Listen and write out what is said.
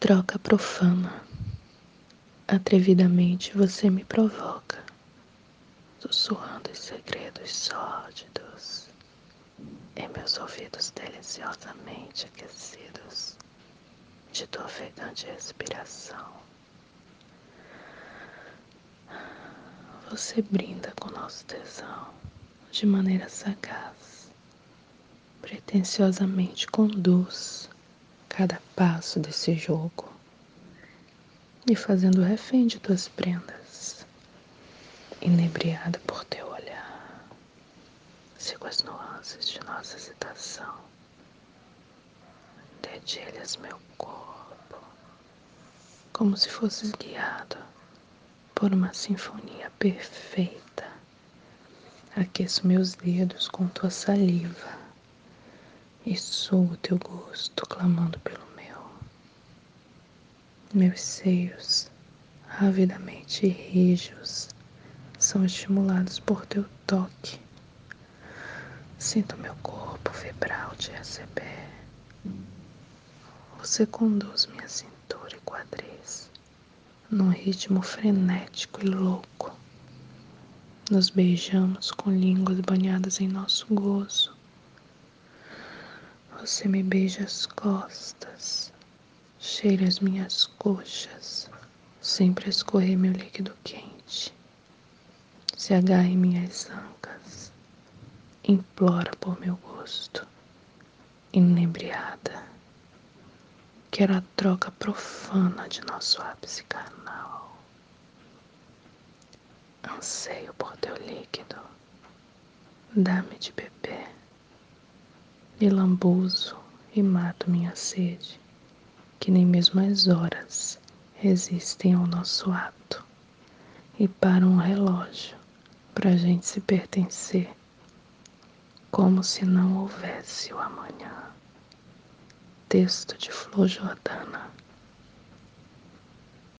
troca profana. Atrevidamente você me provoca, sussurrando os segredos sórdidos em meus ouvidos deliciosamente aquecidos de tua ofegante respiração. Você brinda com nosso tesão de maneira sagaz, pretensiosamente conduz cada passo desse jogo e fazendo refém de tuas prendas, inebriada por teu olhar, sigo as nuances de nossa hesitação, dedilhas meu corpo, como se fosses guiado por uma sinfonia perfeita. Aqueço meus dedos com tua saliva e sou o teu gosto clamando pelo meu. Meus seios, avidamente rijos, são estimulados por teu toque. Sinto meu corpo vibrar ao te receber. Você conduz minha cintura e quadris num ritmo frenético e louco. Nos beijamos com línguas banhadas em nosso gozo. Você me beija as costas, cheira as minhas coxas, sempre escorrer meu líquido quente. Se agarra em minhas ancas, implora por meu gosto, inebriada. Quero a troca profana de nosso ápice carnal. Anseio por teu líquido, dá-me de beber e lambuzo e mato minha sede, que nem mesmo as horas resistem ao nosso ato e param um relógio para a gente se pertencer, como se não houvesse o amanhã. Texto de Flor Jordana.